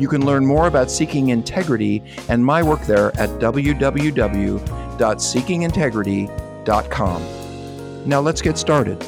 You can learn more about Seeking Integrity and my work there at www.seekingintegrity.com. Now let's get started.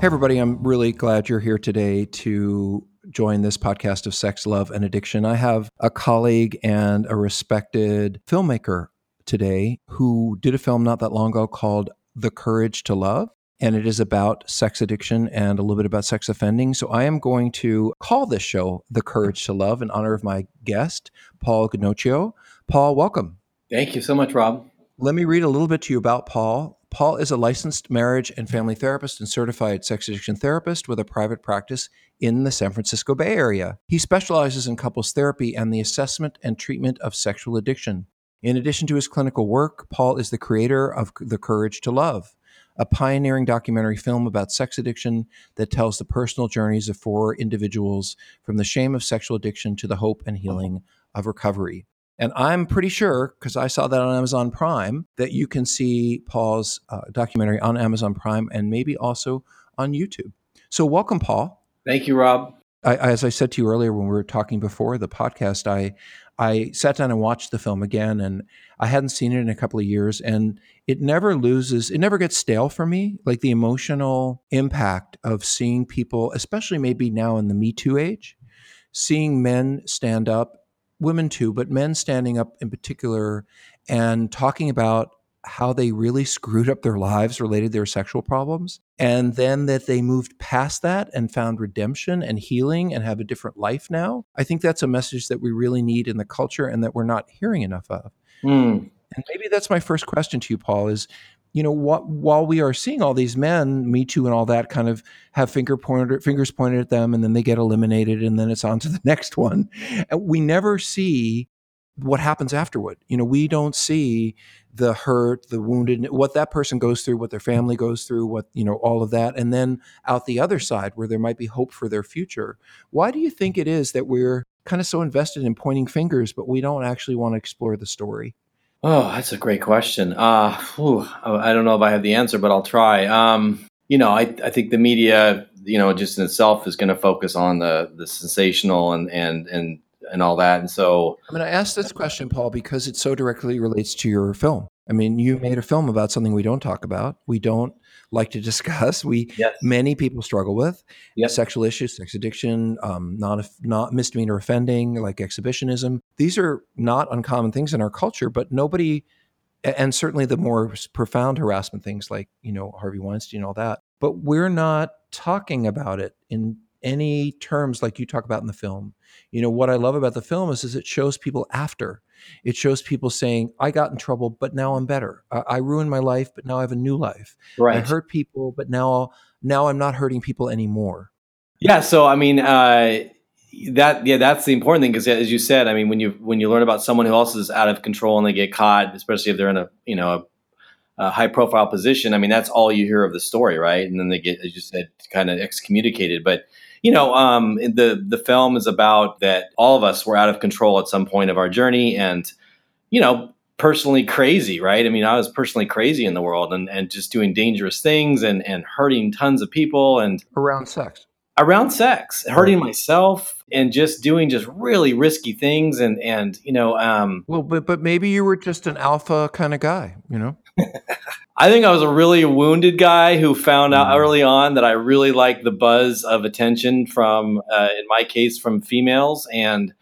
Hey, everybody, I'm really glad you're here today to join this podcast of sex, love, and addiction. I have a colleague and a respected filmmaker today who did a film not that long ago called The Courage to Love and it is about sex addiction and a little bit about sex offending. So I am going to call this show The Courage to Love in honor of my guest, Paul Gnocchio. Paul, welcome. Thank you so much, Rob. Let me read a little bit to you about Paul. Paul is a licensed marriage and family therapist and certified sex addiction therapist with a private practice in the San Francisco Bay Area. He specializes in couples therapy and the assessment and treatment of sexual addiction. In addition to his clinical work, Paul is the creator of The Courage to Love, a pioneering documentary film about sex addiction that tells the personal journeys of four individuals from the shame of sexual addiction to the hope and healing of recovery. And I'm pretty sure, because I saw that on Amazon Prime, that you can see Paul's uh, documentary on Amazon Prime and maybe also on YouTube. So, welcome, Paul. Thank you, Rob. I, as I said to you earlier when we were talking before the podcast, I I sat down and watched the film again, and I hadn't seen it in a couple of years, and it never loses, it never gets stale for me. Like the emotional impact of seeing people, especially maybe now in the Me Too age, seeing men stand up, women too, but men standing up in particular, and talking about how they really screwed up their lives related to their sexual problems and then that they moved past that and found redemption and healing and have a different life now i think that's a message that we really need in the culture and that we're not hearing enough of mm. and maybe that's my first question to you paul is you know what, while we are seeing all these men me too and all that kind of have finger pointed fingers pointed at them and then they get eliminated and then it's on to the next one and we never see what happens afterward. You know, we don't see the hurt, the wounded, what that person goes through, what their family goes through, what, you know, all of that. And then out the other side where there might be hope for their future. Why do you think it is that we're kind of so invested in pointing fingers, but we don't actually want to explore the story? Oh, that's a great question. Uh, whew, I don't know if I have the answer, but I'll try. Um, you know, I, I think the media, you know, just in itself is going to focus on the the sensational and and and and all that. And so I'm going to ask this question, Paul, because it so directly relates to your film. I mean, you made a film about something we don't talk about. We don't like to discuss. We yes. many people struggle with yep. sexual issues, sex addiction, um, not not misdemeanor offending, like exhibitionism. These are not uncommon things in our culture, but nobody, and certainly the more profound harassment things like you know Harvey Weinstein, and all that. But we're not talking about it in any terms like you talk about in the film. You know, what I love about the film is, is it shows people after. It shows people saying, I got in trouble, but now I'm better. I, I ruined my life, but now I have a new life. Right. I hurt people, but now now I'm not hurting people anymore. Yeah. So I mean, uh, that yeah, that's the important thing because as you said, I mean, when you when you learn about someone who else is out of control and they get caught, especially if they're in a you know a, a high profile position, I mean, that's all you hear of the story, right? And then they get, as you said, kind of excommunicated. But you know, um, the the film is about that all of us were out of control at some point of our journey, and you know, personally crazy, right? I mean, I was personally crazy in the world and and just doing dangerous things and and hurting tons of people and around sex. around sex, hurting myself and just doing just really risky things and and you know um well but but maybe you were just an alpha kind of guy, you know? I think I was a really wounded guy who found out mm. early on that I really liked the buzz of attention from, uh, in my case, from females, and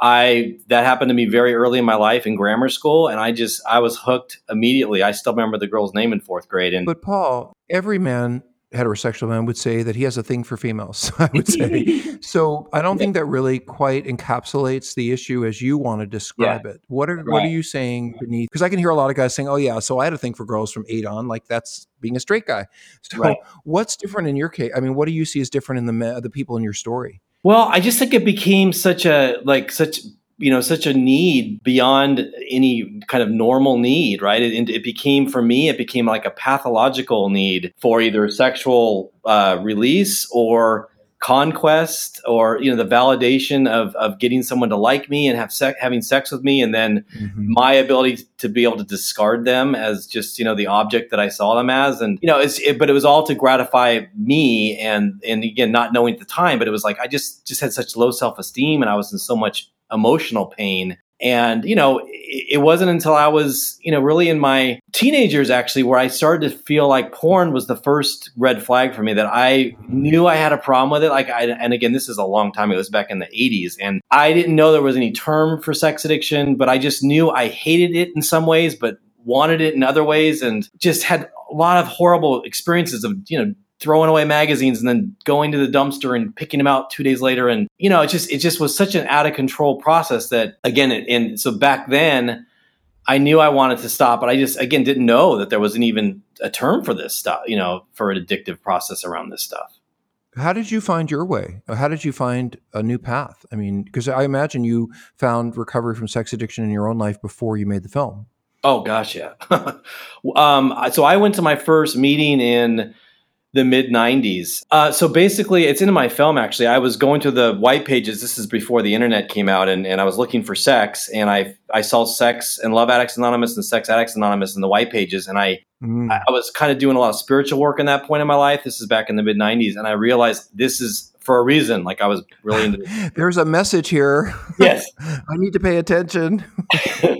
I that happened to me very early in my life in grammar school, and I just I was hooked immediately. I still remember the girl's name in fourth grade. And but Paul, every man heterosexual man would say that he has a thing for females. I would say so. I don't think that really quite encapsulates the issue as you want to describe yeah. it. What are right. what are you saying beneath? Because I can hear a lot of guys saying, "Oh yeah, so I had a thing for girls from eight on." Like that's being a straight guy. So right. what's different in your case? I mean, what do you see as different in the the people in your story? Well, I just think it became such a like such you know such a need beyond any kind of normal need right it, it became for me it became like a pathological need for either sexual uh, release or conquest or you know the validation of of getting someone to like me and have sex having sex with me and then mm-hmm. my ability to be able to discard them as just you know the object that I saw them as and you know it's it, but it was all to gratify me and and again not knowing at the time but it was like I just just had such low self-esteem and I was in so much emotional pain. And, you know, it, wasn't until I was, you know, really in my teenagers actually where I started to feel like porn was the first red flag for me that I knew I had a problem with it. Like, I, and again, this is a long time ago, it was back in the 80s. And I didn't know there was any term for sex addiction, but I just knew I hated it in some ways, but wanted it in other ways and just had a lot of horrible experiences of, you know, throwing away magazines and then going to the dumpster and picking them out two days later. And, you know, it just, it just was such an out of control process that again, it, and so back then I knew I wanted to stop, but I just, again, didn't know that there wasn't even a term for this stuff, you know, for an addictive process around this stuff. How did you find your way? How did you find a new path? I mean, because I imagine you found recovery from sex addiction in your own life before you made the film. Oh gosh, yeah. um, so I went to my first meeting in the mid 90s. Uh, so basically, it's in my film actually. I was going to the white pages. This is before the internet came out, and, and I was looking for sex, and I I saw sex and Love Addicts Anonymous and Sex Addicts Anonymous in the white pages, and I mm. I was kind of doing a lot of spiritual work in that point in my life. This is back in the mid 90s, and I realized this is for a reason. Like I was really into. There's a message here. Yes, I need to pay attention.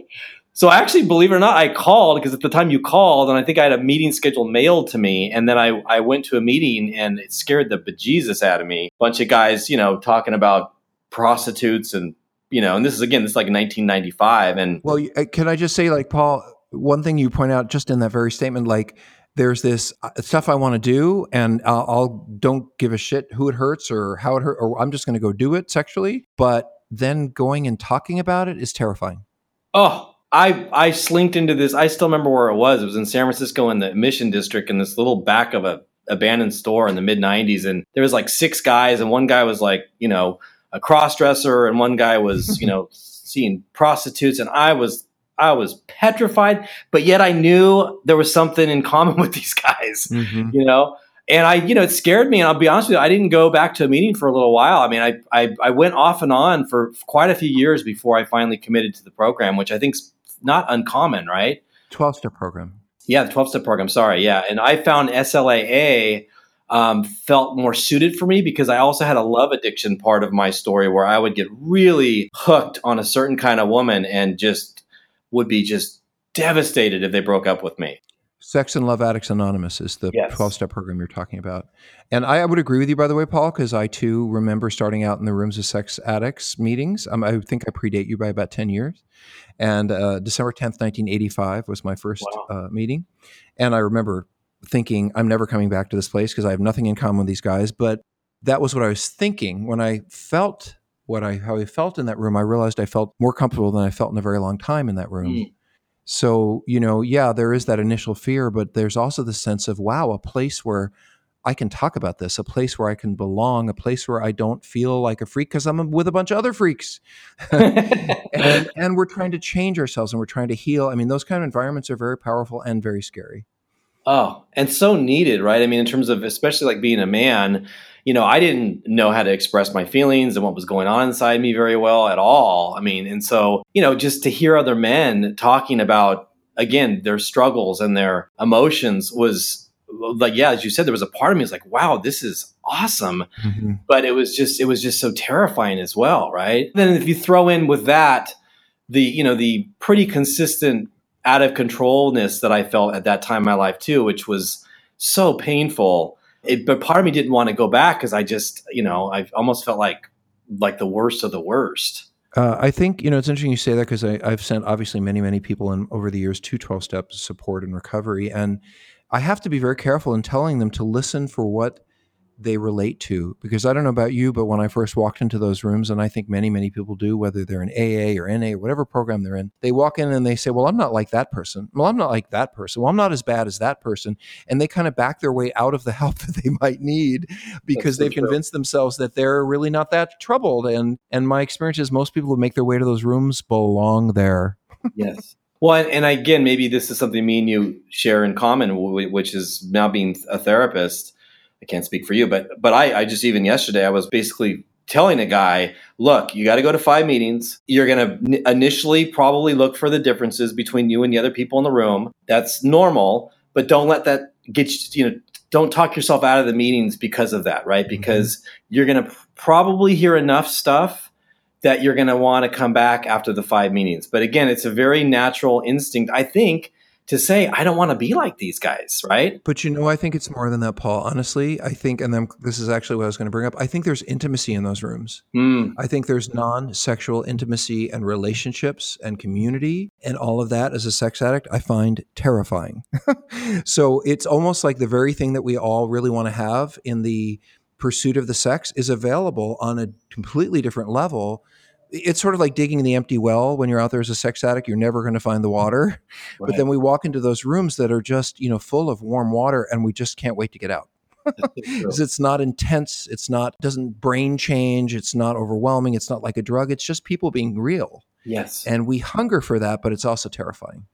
So I actually, believe it or not, I called because at the time you called, and I think I had a meeting scheduled mailed to me, and then I I went to a meeting and it scared the bejesus out of me. Bunch of guys, you know, talking about prostitutes and you know, and this is again, this is like 1995, and well, uh, can I just say, like Paul, one thing you point out just in that very statement, like there's this uh, stuff I want to do, and I'll, I'll, don't give a shit who it hurts or how it hurt, or I'm just going to go do it sexually. But then going and talking about it is terrifying. Oh, I I slinked into this. I still remember where it was. It was in San Francisco in the Mission District in this little back of a abandoned store in the mid 90s and there was like six guys and one guy was like, you know, a cross dresser and one guy was, you know, seeing prostitutes and I was I was petrified, but yet I knew there was something in common with these guys, mm-hmm. you know? and I, you know, it scared me. And I'll be honest with you, I didn't go back to a meeting for a little while. I mean, I, I, I went off and on for quite a few years before I finally committed to the program, which I think's not uncommon, right? 12 step program. Yeah, the 12 step program. Sorry. Yeah. And I found SLAA um, felt more suited for me because I also had a love addiction part of my story where I would get really hooked on a certain kind of woman and just would be just devastated if they broke up with me. Sex and Love Addicts Anonymous is the 12 yes. step program you're talking about. And I, I, would agree with you, by the way, Paul, because I too remember starting out in the rooms of sex addicts meetings. Um, I think I predate you by about 10 years. And uh, December 10th, 1985 was my first wow. uh, meeting. And I remember thinking, I'm never coming back to this place because I have nothing in common with these guys. But that was what I was thinking. When I felt what I, how I felt in that room, I realized I felt more comfortable than I felt in a very long time in that room. Mm so, you know, yeah, there is that initial fear, but there's also the sense of, wow, a place where I can talk about this, a place where I can belong, a place where I don't feel like a freak because I'm with a bunch of other freaks. and, and we're trying to change ourselves and we're trying to heal. I mean, those kind of environments are very powerful and very scary. Oh, and so needed, right? I mean, in terms of especially like being a man, you know, I didn't know how to express my feelings and what was going on inside me very well at all. I mean, and so, you know, just to hear other men talking about, again, their struggles and their emotions was like yeah, as you said, there was a part of me was like, wow, this is awesome, mm-hmm. but it was just it was just so terrifying as well, right? Then if you throw in with that the you know the pretty consistent out of controlness that I felt at that time in my life too, which was so painful. It, but part of me didn't want to go back because I just you know I almost felt like like the worst of the worst. Uh, I think you know it's interesting you say that because I've sent obviously many many people in over the years to twelve steps support and recovery, and I have to be very careful in telling them to listen for what they relate to because I don't know about you, but when I first walked into those rooms, and I think many, many people do, whether they're in AA or NA or whatever program they're in, they walk in and they say, Well, I'm not like that person. Well, I'm not like that person. Well, I'm not as bad as that person. And they kind of back their way out of the help that they might need because so they've true. convinced themselves that they're really not that troubled. And and my experience is most people who make their way to those rooms belong there. yes. Well, and, and again, maybe this is something me and you share in common, which is now being a therapist I can't speak for you, but but I, I just even yesterday I was basically telling a guy, look, you got to go to five meetings. You're going to initially probably look for the differences between you and the other people in the room. That's normal, but don't let that get you, you know, don't talk yourself out of the meetings because of that, right? Mm-hmm. Because mm-hmm. you're going to probably hear enough stuff that you're going to want to come back after the five meetings. But again, it's a very natural instinct, I think, to say I don't want to be like these guys, right? But you know, I think it's more than that, Paul. Honestly, I think, and then this is actually what I was going to bring up. I think there's intimacy in those rooms. Mm. I think there's non-sexual intimacy and relationships and community and all of that. As a sex addict, I find terrifying. so it's almost like the very thing that we all really want to have in the pursuit of the sex is available on a completely different level it's sort of like digging the empty well. When you're out there as a sex addict you're never going to find the water. Right. but then we walk into those rooms that are just you know full of warm water and we just can't wait to get out. Because it's not intense it's not doesn't brain change it's not overwhelming it's not like a drug it's just people being real. Yes. And we hunger for that but it's also terrifying.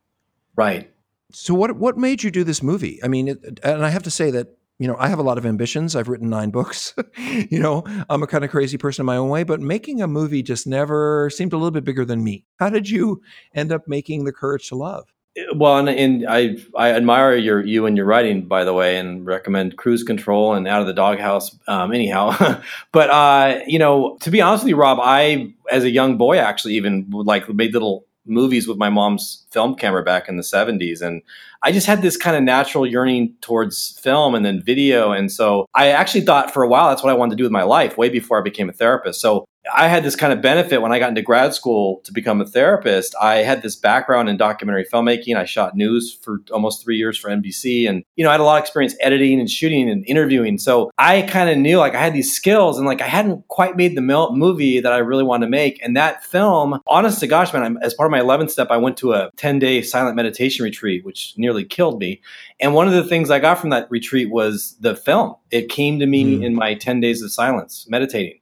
Right. So what what made you do this movie? I mean it, and i have to say that you know, I have a lot of ambitions. I've written nine books. you know, I'm a kind of crazy person in my own way, but making a movie just never seemed a little bit bigger than me. How did you end up making The Courage to Love? Well, and, and I I admire your you and your writing, by the way, and recommend Cruise Control and Out of the Doghouse. Um, anyhow, but uh, you know, to be honest with you, Rob, I as a young boy actually even like made little movies with my mom's film camera back in the 70s and I just had this kind of natural yearning towards film and then video and so I actually thought for a while that's what I wanted to do with my life way before I became a therapist. So I had this kind of benefit when I got into grad school to become a therapist. I had this background in documentary filmmaking. I shot news for almost three years for NBC and, you know, I had a lot of experience editing and shooting and interviewing. So I kind of knew like I had these skills and like I hadn't quite made the movie that I really wanted to make. And that film, honest to gosh, man, I'm, as part of my 11th step, I went to a 10 day silent meditation retreat, which nearly killed me. And one of the things I got from that retreat was the film. It came to me mm. in my 10 days of silence meditating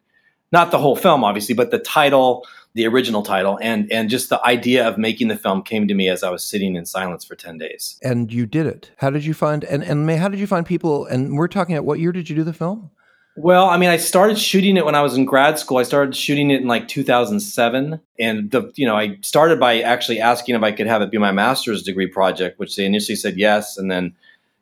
not the whole film obviously but the title the original title and and just the idea of making the film came to me as i was sitting in silence for 10 days. And you did it. How did you find and and how did you find people and we're talking about what year did you do the film? Well, I mean, I started shooting it when I was in grad school. I started shooting it in like 2007, and the you know I started by actually asking if I could have it be my master's degree project, which they initially said yes, and then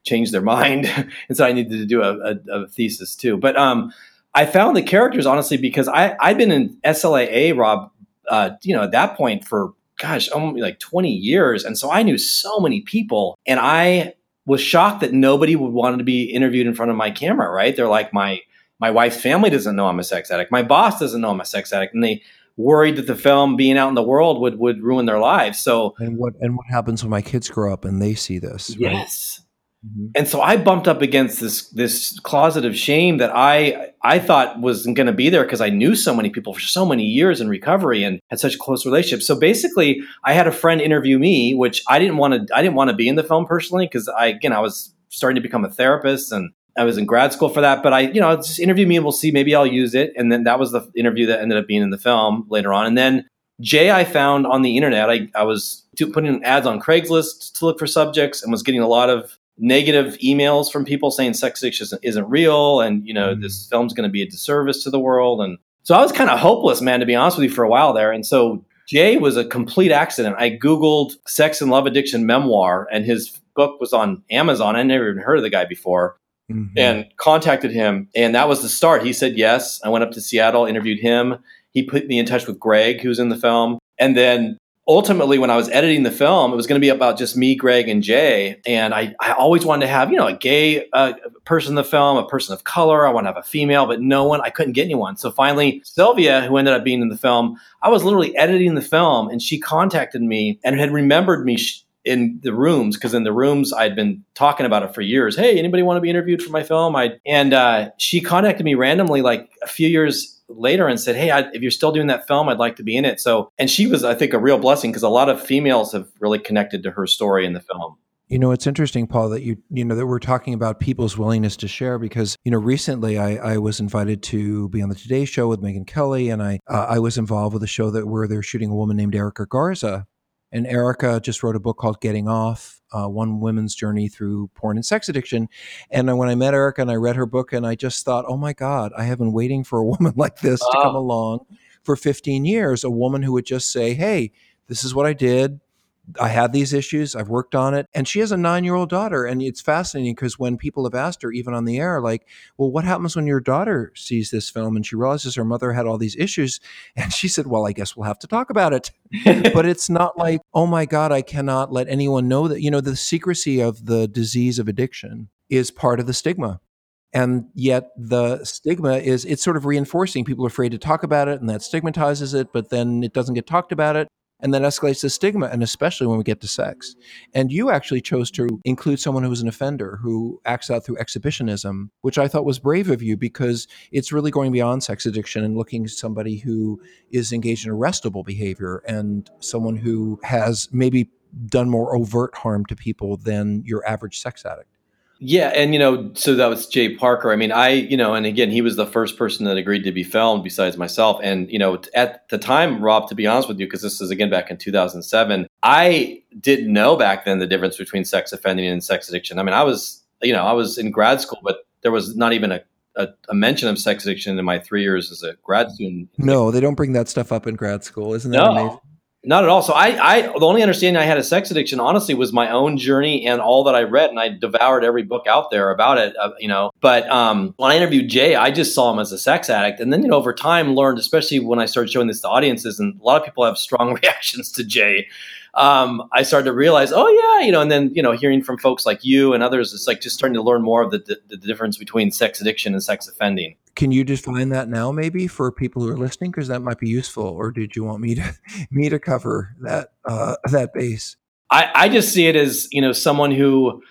changed their mind, and so I needed to do a, a, a thesis too. But um, I found the characters honestly because I I'd been in SLAA, Rob, uh, you know, at that point for gosh, almost like 20 years, and so I knew so many people, and I was shocked that nobody would want to be interviewed in front of my camera. Right? They're like my my wife's family doesn't know I'm a sex addict. My boss doesn't know I'm a sex addict, and they worried that the film being out in the world would would ruin their lives. So and what and what happens when my kids grow up and they see this? Yes. Right? Mm-hmm. And so I bumped up against this this closet of shame that I I thought wasn't going to be there because I knew so many people for so many years in recovery and had such close relationships. So basically, I had a friend interview me, which I didn't want to I didn't want to be in the film personally because I again I was starting to become a therapist and I was in grad school for that. But I you know just interview me and we'll see maybe I'll use it. And then that was the interview that ended up being in the film later on. And then Jay, I found on the internet. I, I was putting ads on Craigslist to look for subjects and was getting a lot of negative emails from people saying sex addiction isn't, real and you know mm. this film's going to be a disservice to the world and so i was kind of hopeless man to be honest with you for a while there and so Jay was a complete accident. I Googled sex and love addiction memoir, and his book was on Amazon. I never even heard of the guy before. Mm-hmm. And contacted him, and that was the start. He said yes. I went up to Seattle, interviewed him. He put me in touch with Greg, who's in the film, and then ultimately when I was editing the film, it was going to be about just me, Greg, and Jay. And I, I always wanted to have, you know, a gay uh, person in the film, a person of color. I want to have a female, but no one, I couldn't get anyone. So finally, Sylvia, who ended up being in the film, I was literally editing the film and she contacted me and had remembered me. Sh- in the rooms because in the rooms I'd been talking about it for years. Hey, anybody want to be interviewed for my film? I and uh, she contacted me randomly like a few years later and said, "Hey, I, if you're still doing that film, I'd like to be in it." So, and she was, I think, a real blessing because a lot of females have really connected to her story in the film. You know, it's interesting, Paul, that you you know that we're talking about people's willingness to share because you know recently I, I was invited to be on the Today Show with Megyn Kelly, and I uh, I was involved with a show that where they're shooting a woman named Erica Garza, and Erica just wrote a book called Getting Off, uh, One Woman's Journey Through Porn and Sex Addiction. And when I met Erica and I read her book, and I just thought, oh my God, I have been waiting for a woman like this to come along for 15 years. A woman who would just say, hey, this is what I did. I had these issues. I've worked on it. And she has a nine year old daughter. And it's fascinating because when people have asked her, even on the air, like, well, what happens when your daughter sees this film and she realizes her mother had all these issues? And she said, well, I guess we'll have to talk about it. but it's not like, oh my God, I cannot let anyone know that, you know, the secrecy of the disease of addiction is part of the stigma. And yet the stigma is, it's sort of reinforcing. People are afraid to talk about it and that stigmatizes it, but then it doesn't get talked about it and that escalates the stigma and especially when we get to sex. And you actually chose to include someone who was an offender who acts out through exhibitionism which i thought was brave of you because it's really going beyond sex addiction and looking at somebody who is engaged in arrestable behavior and someone who has maybe done more overt harm to people than your average sex addict yeah, and you know, so that was Jay Parker. I mean, I, you know, and again, he was the first person that agreed to be filmed besides myself. And you know, at the time, Rob, to be honest with you, because this is again back in 2007, I didn't know back then the difference between sex offending and sex addiction. I mean, I was, you know, I was in grad school, but there was not even a a, a, mention of sex addiction in my three years as a grad student. No, they don't bring that stuff up in grad school, isn't that no, amazing? Not at all. So I, I, the only understanding I had of sex addiction, honestly, was my own journey and all that I read, and I devoured every book out there about it. Uh, you know, but um, when I interviewed Jay, I just saw him as a sex addict, and then you know, over time, learned, especially when I started showing this to audiences, and a lot of people have strong reactions to Jay um, I started to realize, oh yeah, you know, and then you know, hearing from folks like you and others, it's like just starting to learn more of the, the, the difference between sex addiction and sex offending. Can you define that now, maybe for people who are listening, because that might be useful, or did you want me to me to cover that uh, that base? I, I just see it as you know someone who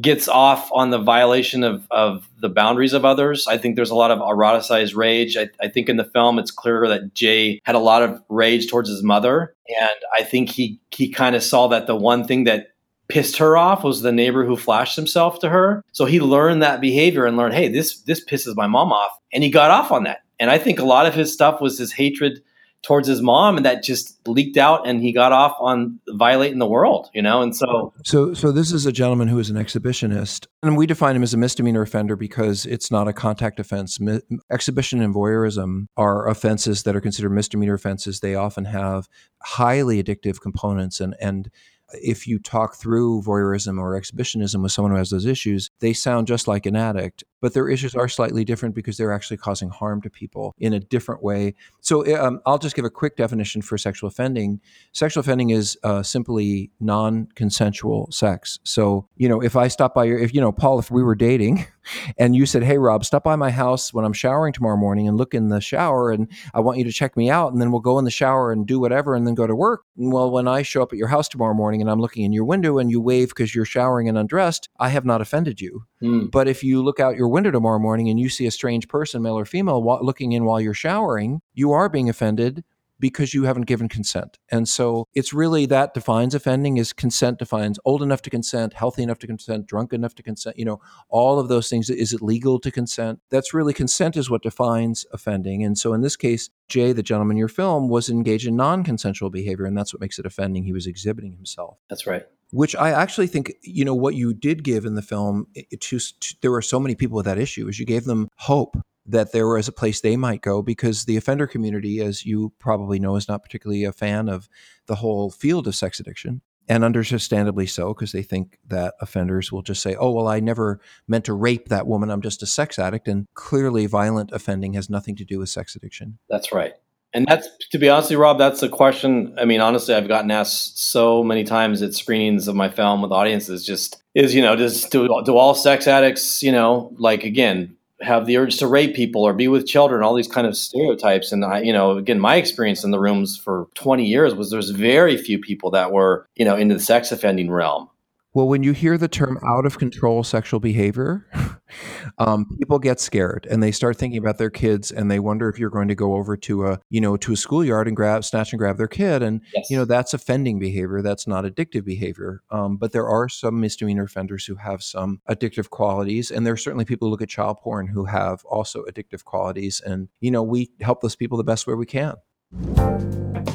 gets off on the violation of, of the boundaries of others. I think there's a lot of eroticized rage. I, I, think in the film it's clear that Jay had a lot of rage towards his mother. And I think he he kind of saw that the one thing that pissed her off was the neighbor who flashed himself to her. So he learned that behavior and learned, hey, this this pisses my mom off. And he got off on that. And I think a lot of his stuff was his hatred towards his mom and that just leaked out and he got off on violating the world you know? And so so so this is a gentleman who is an exhibitionist and we define him as a misdemeanor offender because it's not a contact offense. Mi- exhibition and voyeurism are offenses that are considered misdemeanor offenses. They often have highly addictive components and and if you talk through voyeurism or exhibitionism with someone who has those issues, they sound just like an addict, but their issues are slightly different because they're actually causing harm to people in a different way. So eh, um, I'll just give a quick definition for sexual offending. Sexual offending is uh, simply non consensual sex. So, you know, if I stop by your, if, you know, Paul, if we were dating, and you said, Hey, Rob, stop by my house when I'm showering tomorrow morning and look in the shower, and I want you to check me out. And then we'll go in the shower and do whatever and then go to work. And well, when I show up at your house tomorrow morning and I'm looking in your window and you wave because you're showering and undressed, I have not offended you. Mm. But if you look out your window tomorrow morning and you see a strange person, male or female, looking in while you're showering, you are being offended because you haven't given consent. And so it's really that defines offending is consent defines old enough to consent, healthy enough to consent, drunk enough to consent, you know, all of those things. Is it legal to consent? That's really consent is what defines offending. And so in this case, Jay, the gentleman in your film, was engaged in non consensual behavior, and that's what makes it offending. He was exhibiting himself. That's right which I actually think, you know, what you did give in the film, to, to, there were so many people with that issue, is you gave them hope that there was a place they might go because the offender community, as you probably know, is not particularly a fan of the whole field of sex addiction. And understandably so, because they think that offenders will just say, oh, well, I never meant to rape that woman. I'm just a sex addict. And clearly, violent offending has nothing to do with sex addiction. That's right. And that's, to be honest with you, Rob, that's a question. I mean, honestly, I've gotten asked so many times at screenings of my film with audiences just is, you know, does, do, do all sex addicts, you know, like, again, have the urge to rape people or be with children, all these kind of stereotypes. And I, you know, again, my experience in the rooms for 20 years was there's very few people that were, you know, into the sex offending realm. Well, when you hear the term out of control sexual behavior, um, people get scared and they start thinking about their kids and they wonder if you're going to go over to a, you know, to a schoolyard and grab, snatch and grab their kid. And, yes. you know, that's offending behavior. That's not addictive behavior. Um, but there are some misdemeanor offenders who have some addictive qualities. And there are certainly people who look at child porn who have also addictive qualities. And, you know, we help those people the best way we can.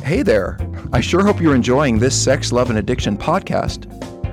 Hey there. I sure hope you're enjoying this Sex, Love, and Addiction podcast.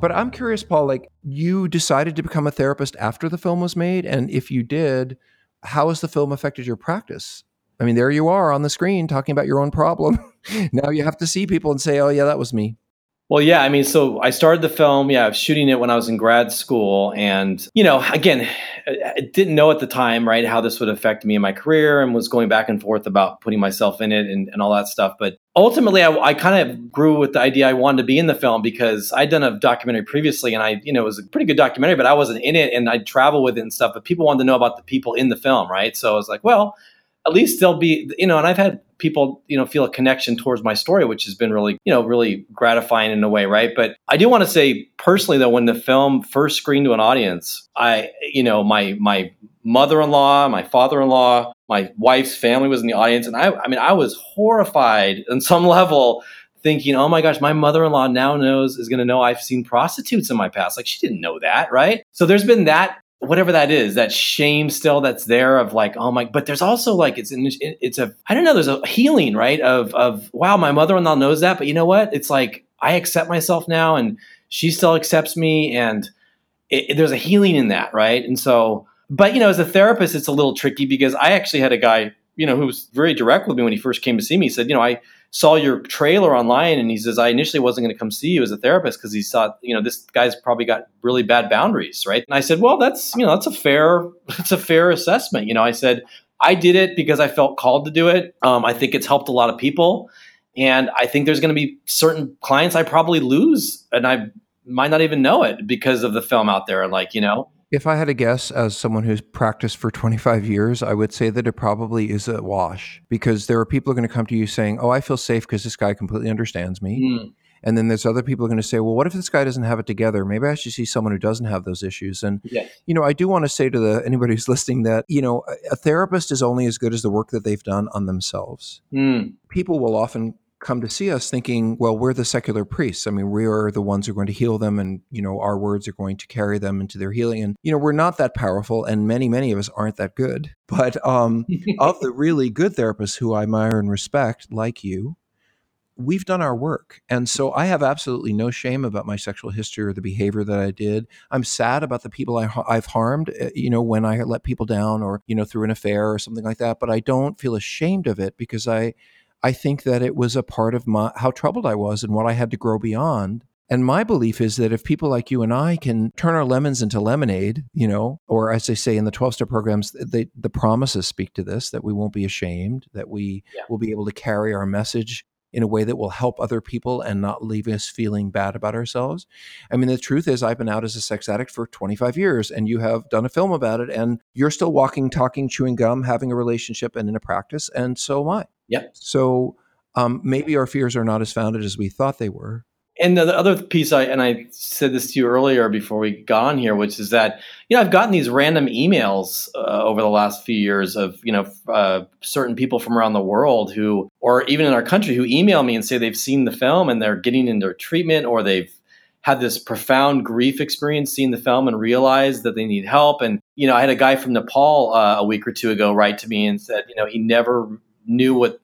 But I'm curious, Paul, like you decided to become a therapist after the film was made. And if you did, how has the film affected your practice? I mean, there you are on the screen talking about your own problem. now you have to see people and say, oh, yeah, that was me. Well, yeah, I mean, so I started the film, yeah, shooting it when I was in grad school. And, you know, again, I didn't know at the time, right, how this would affect me in my career and was going back and forth about putting myself in it and, and all that stuff. But ultimately, I, I kind of grew with the idea I wanted to be in the film because I'd done a documentary previously and I, you know, it was a pretty good documentary, but I wasn't in it and I'd travel with it and stuff. But people wanted to know about the people in the film, right? So I was like, well, at least there'll be, you know, and I've had people, you know, feel a connection towards my story, which has been really, you know, really gratifying in a way, right? But I do want to say personally that when the film first screened to an audience, I, you know, my my mother-in-law, my father-in-law, my wife's family was in the audience, and I, I mean, I was horrified on some level thinking, oh my gosh, my mother in law now knows, is going to know I've seen prostitutes in my past. Like, she didn't know that, right? So there's been that whatever that is, that shame still that's there of like, oh my, but there's also like, it's, an, it's a, I don't know, there's a healing, right? Of, of, wow, my mother-in-law knows that, but you know what? It's like, I accept myself now and she still accepts me. And it, it, there's a healing in that. Right. And so, but you know, as a therapist, it's a little tricky because I actually had a guy, you know, who was very direct with me when he first came to see me. He said, you know, I, saw your trailer online and he says, I initially wasn't going to come see you as a therapist because he thought, you know, this guy's probably got really bad boundaries, right? And I said, well, that's, you know, that's a fair, that's a fair assessment. You know, I said, I did it because I felt called to do it. Um, I think it's helped a lot of people. And I think there's going to be certain clients I probably lose and I might not even know it because of the film out there. and Like, you know, if I had a guess, as someone who's practiced for 25 years, I would say that it probably is a wash because there are people who are going to come to you saying, Oh, I feel safe because this guy completely understands me. Mm. And then there's other people who are going to say, well, what if this guy doesn't have it together? Maybe I should see someone who doesn't have those issues. And, yes. you know, I do want to say to the anybody who's listening that, you know, a, a therapist is only as good as the work that they've done on themselves. Mm. People will often come to see us thinking, well, we're the secular priests. I mean, we are the ones who are going to heal them and, you know, our words are going to carry them into their healing. And, you know, we're not that powerful and many, many of us aren't that good. But um, of the really good therapists who I admire and respect, like you, we've done our work. And so I have absolutely no shame about my sexual history or the behavior that I did. I'm sad about the people I, have harmed, eh, you know, when I let people down or, you know, through an affair or something like that. But I don't feel ashamed of it because I, I think that it was a part of my how troubled I was and what I had to grow beyond. And my belief is that if people like you and I can turn our lemons into lemonade, you know, or as they say in the 12 step programs, they, the promises speak to this that we won't be ashamed, that we yeah. will be able to carry our message in a way that will help other people and not leave us feeling bad about ourselves. I mean, the truth is, I've been out as a sex addict for 25 years, and you have done a film about it, and you're still walking, talking, chewing gum, having a relationship, and in a practice, and so am I. Yep. So um, maybe our fears are not as founded as we thought they were. and the, the, other piece I and I said this to you earlier before we got on here, which is that you know I've gotten these random emails uh, over the last few years of you know uh, certain people from around the world who, or even in our country, who email me and say they've seen the film and they're getting into treatment or they've had this profound grief experience seeing the film and realized that they need help. And you know, I had a guy from Nepal uh, a week or two ago write to me and said, you know, he never knew what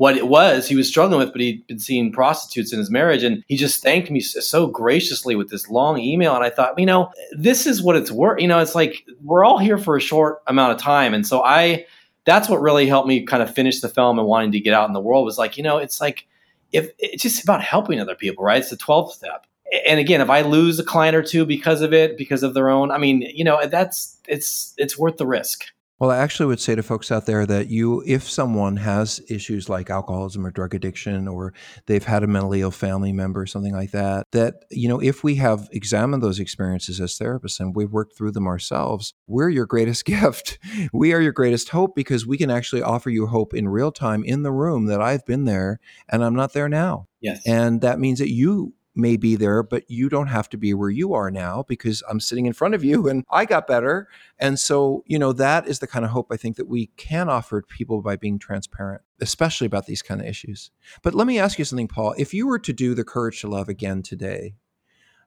what it was he was struggling with, but he'd been seeing prostitutes in his marriage. And he just thanked me so graciously with this long email. And I thought, you know, this is what it's worth. You know, it's like we're all here for a short amount of time. And so I, that's what really helped me kind of finish the film and wanting to get out in the world was like, you know, it's like, if it's just about helping other people, right? It's the 12th step. And again, if I lose a client or two because of it, because of their own, I mean, you know, that's, it's, it's worth the risk. Well, I actually would say to folks out there that you, if someone has issues like alcoholism or drug addiction, or they've had a mentally ill family member, or something like that, that, you know, if we have examined those experiences as therapists and we've worked through them ourselves, we're your greatest gift. We are your greatest hope because we can actually offer you hope in real time in the room that I've been there and I'm not there now. Yes. And that means that you may be there, but you don't have to be where you are now because I'm sitting in front of you and I got better. And so, you know, that is the kind of hope I think that we can offer people by being transparent, especially about these kind of issues. But let me ask you something, Paul. If you were to do the courage to love again today,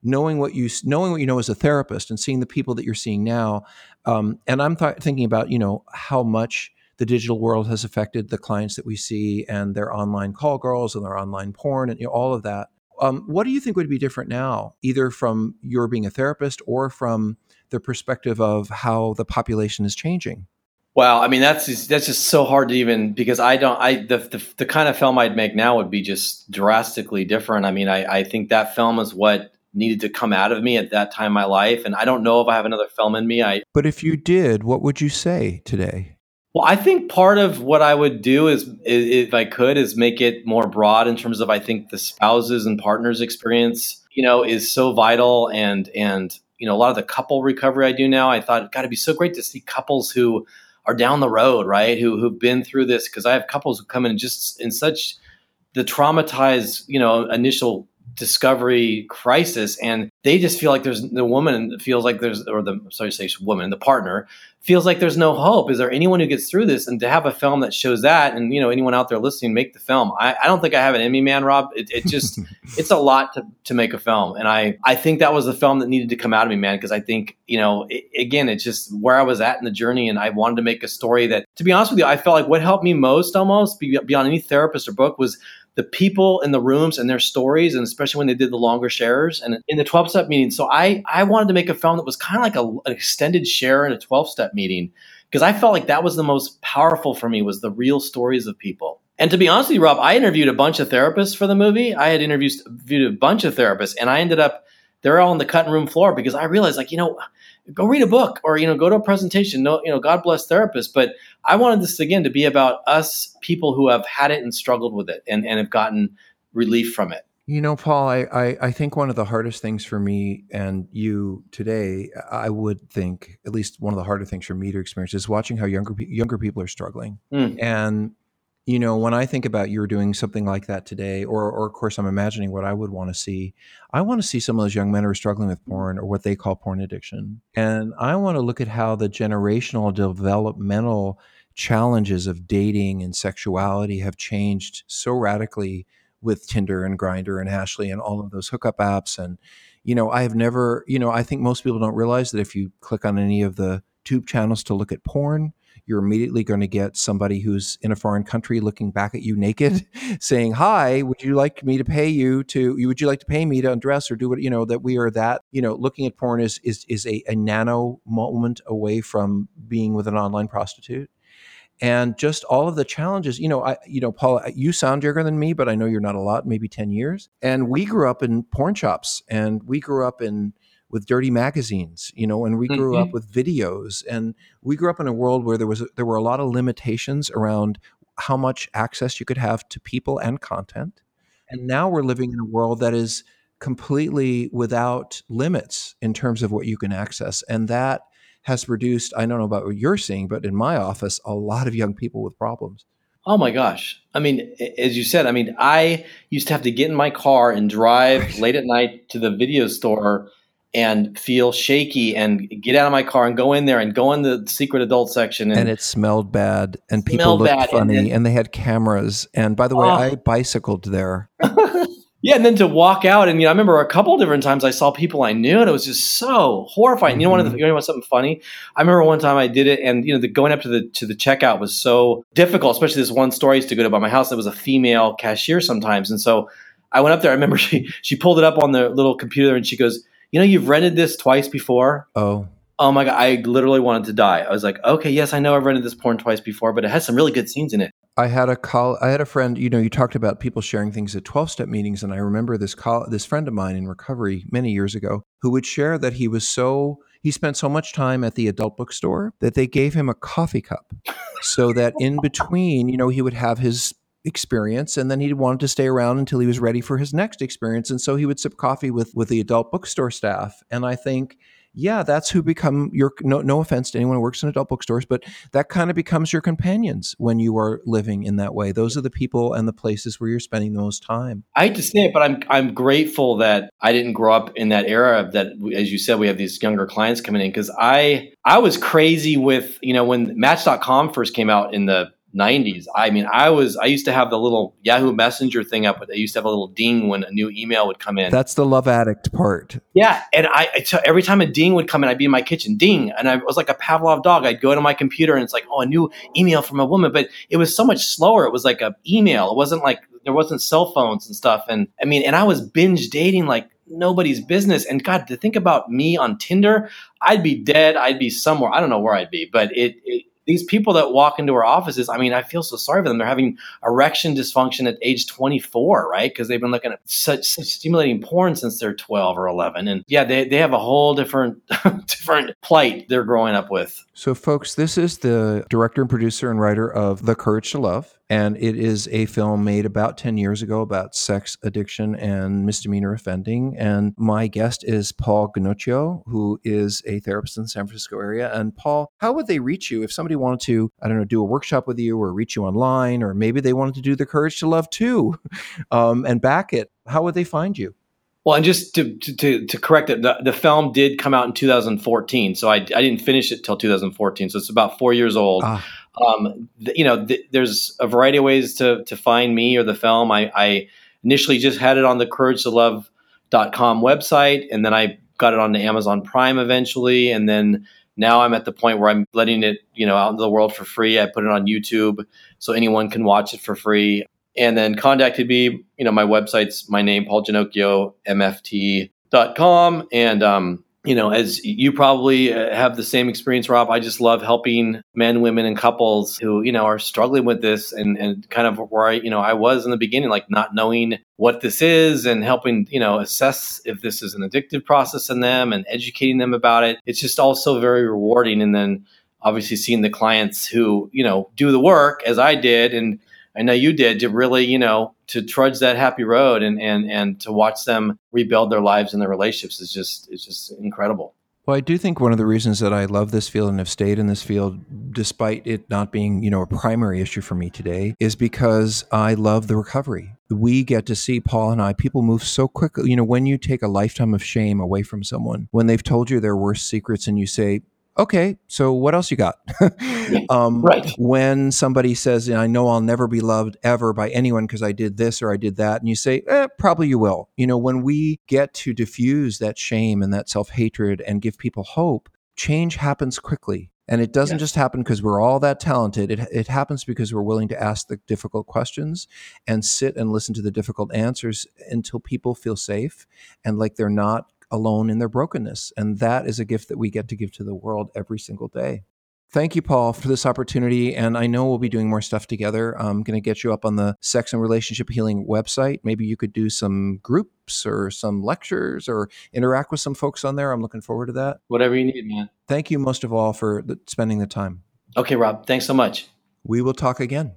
knowing what you knowing what you know as a therapist and seeing the people that you're seeing now, um, and I'm th- thinking about you know how much the digital world has affected the clients that we see and their online call girls and their online porn and you know, all of that. Um, what do you think would be different now, either from your being a therapist or from the perspective of how the population is changing? Wow, I mean that's just, that's just so hard to even because I don't I the, the, the kind of film I'd make now would be just drastically different. I mean, I I think that film is what needed to come out of me at that time in my life, and I don't know if I have another film in me. I but if you did, what would you say today? Well, I think part of what I would do is, if I could, is make it more broad in terms of I think the spouses and partners experience, you know, is so vital and and you know a lot of the couple recovery I do now. I thought it got to be so great to see couples who are down the road, right? Who who've been through this because I have couples who come in just in such the traumatized, you know, initial discovery crisis and they just feel like there's the woman feels like there's or the sorry to say woman the partner feels like there's no hope. Is there anyone who gets through this? And to have a film that shows that and you know anyone out there listening make the film. I, I don't think i have an emmy man rob. It, it just it's a lot to, to make a film. And i i think that was the film that needed to come out of me man because i think you know it, again it's just where i was at in the journey and i wanted to make a story that to be honest with you i felt like what helped me most almost beyond any therapist or book was the people in the rooms and their stories, and especially when they did the longer shares and in the 12 step meeting. So I, I wanted to make a film that was kind of like a, an extended share in a 12 step meeting because I felt like that was the most powerful for me was the real stories of people. And to be honest with you, Rob, I interviewed a bunch of therapists for the movie. I had interviewed, interviewed a bunch of therapists and I ended up, they're all on the cutting room floor because I realized like, you know, go read a book or you know go to a presentation. No you know god bless therapists but i wanted this again to be about us people who have had it and struggled with it and, and have gotten relief from it. You know paul I, I, I think one of the hardest things for me and you today i would think at least one of the harder things for me to experience is watching how younger younger people are struggling. Mm. and you know, when I think about you're doing something like that today, or, or of course, I'm imagining what I would want to see. I want to see some of those young men who are struggling with porn or what they call porn addiction. And I want to look at how the generational developmental challenges of dating and sexuality have changed so radically with Tinder and Grindr and Ashley and all of those hookup apps. And, you know, I have never, you know, I think most people don't realize that if you click on any of the tube channels to look at porn, you're immediately going to get somebody who's in a foreign country looking back at you naked saying hi would you like me to pay you to would you like to pay me to undress or do what you know that we are that you know looking at porn is is is a, a nano moment away from being with an online prostitute. And just all of the challenges you know i you know paul you sound younger than me but i know you're not a lot maybe 10 years. And we grew up in porn shops and we grew up in with dirty magazines, you know, and we grew mm-hmm. up with videos and we grew up in a world where there was there were a lot of limitations around how much access you could have to people and content. And now we're living in a world that is completely without limits in terms of what you can access. And that has produced, I don't know about what you're seeing, but in my office, a lot of young people with problems. Oh my gosh. I mean, as you said, I mean, I used to have to get in my car and drive late at night to the video store and feel shaky and get out of my car and go in there and go in the secret adult section and, and it smelled bad and people looked funny and, and, they had cameras. And by the way uh, i bicycled there. Yeah and then to walk out and you know i remember a couple different times i saw people i knew and it was just so horrifying. Mm-hmm. you know one of the you know something funny? I remember one time i did it and you know the going up to the to the checkout was so difficult especially this one store i used to go to by my house. That was a female cashier sometimes and so i went up there. I remember she she pulled it up on the little computer and she goes you know, you've rented this twice before. Oh. Oh my god, I literally wanted to die. I was like, okay, yes, I know I've rented this porn twice before, but it has some really good scenes in it. I had a call. I had a friend. You know, you talked about people sharing things at twelve-step meetings, and I remember this call. This friend of mine in recovery many years ago, who would share that he was so he spent so much time at the adult bookstore that they gave him a coffee cup, so that in between, you know, he would have his experience and then he wanted to stay around until he was ready for his next experience and so he would sip coffee with with the adult bookstore staff. And i think yeah that's who become your no, no offense to anyone who works in adult bookstores but that kind of becomes your companions when you are living in that way. Those are the people and the places where you're spending the most time. I hate to say it but i'm i'm grateful that i didn't grow up in that era that as you said we have these younger clients coming in because i i was crazy with you know when match.com first came out in the 90s. I mean, I was I used to have the little Yahoo Messenger thing up, but I used to have a little ding when a new email would come in. That's the love addict part. Yeah, and I, I t- every time a ding would come in, I'd be in my kitchen, ding, and I was like a Pavlov dog. I'd go to my computer and it's like, oh, a new email from a woman, but it was so much slower. It was like a email. It wasn't like there wasn't cell phones and stuff. And I mean, and I was binge dating like nobody's business. And God, to think about me on Tinder, I'd be dead. I'd be somewhere. I don't know where I'd be, but it, it these people that walk into our offices, I mean, I feel so sorry for them. They're having erection dysfunction at age 24, right? Because they've been looking at such, such, stimulating porn since they're 12 or 11. And yeah, they, they have a whole different, different plight they're growing up with. So, folks, this is the director and producer and writer of The Courage to Love and it is a film made about 10 years ago about sex addiction and misdemeanor offending. And my guest is Paul Ginocchio, who is a therapist in the San Francisco area. And Paul, how would they reach you if somebody wanted to, I don't know, do a workshop with you or reach you online, or maybe they wanted to do the Courage to Love too um, and back it? How would they find you? Well, and just to, to, to correct it, the, the film did come out in 2014. So I, I didn't finish it till 2014. So it's about four years old. Ah um, you know, th- there's a variety of ways to to find me or the film. I, I initially just had it on the Courage to Love.com website, and then I got it on Amazon Prime eventually, and then now I'm at the point where I'm letting it, you know, out into the world for free. I put it on YouTube so anyone can watch it for free. And then contacted me, you know, my website's my name, Paul Ginocchio, MFT.com. And um, you know, as you probably uh, have the same experience, Rob, I just love helping men, women, and couples who, you know, are struggling with this and, and kind of where I, you know, I was in the beginning, like not knowing what this is and helping, you know, assess if this is an addictive process in them and educating them about it. It's just also very rewarding. And then obviously seeing the clients who, you know, do the work as I did and I know you did to really, you know, to trudge that happy road and and and to watch them rebuild their lives and their relationships is just is just incredible. Well, I do think one of the reasons that I love this field and have stayed in this field, despite it not being, you know, a primary issue for me today, is because I love the recovery. We get to see Paul and I, people move so quickly. You know, when you take a lifetime of shame away from someone, when they've told you their worst secrets and you say, okay, so what else you got? um, right. When somebody says, I know I'll never be loved ever by anyone because I did this or I did that, and you say, eh, probably you will. You know, when we get to diffuse that shame and that self hatred and give people hope, change happens quickly. And it doesn't yes. just happen because we're all that talented. It, it happens because we're willing to ask the difficult questions and sit and listen to the difficult answers until people feel safe and like they're not alone in their brokenness. And that is a gift that we get to give to the world every single day. Thank you, Paul, for this opportunity. And I know we'll be doing more stuff together. I'm going to get you up on the Sex and Relationship Healing website. Maybe you could do some groups or some lectures or interact with some folks on there. I'm looking forward to that. Whatever you need, man. Thank you most of all for the, spending the time. Okay, Rob. Thanks so much. We will talk again.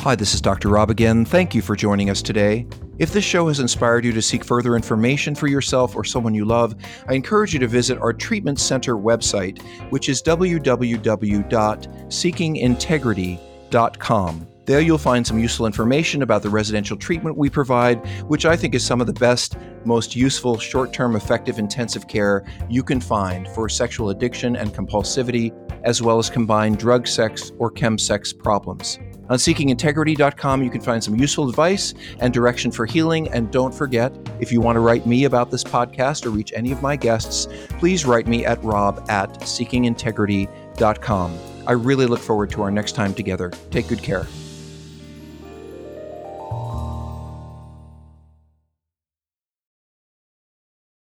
Hi, this is Dr. Rob again. Thank you for joining us today. If this show has inspired you to seek further information for yourself or someone you love, I encourage you to visit our treatment center website, which is www.seekingintegrity.com. There you'll find some useful information about the residential treatment we provide, which I think is some of the best, most useful short term effective intensive care you can find for sexual addiction and compulsivity, as well as combined drug sex or chemsex problems. On seekingintegrity.com, you can find some useful advice and direction for healing. And don't forget, if you want to write me about this podcast or reach any of my guests, please write me at rob at seekingintegrity.com. I really look forward to our next time together. Take good care.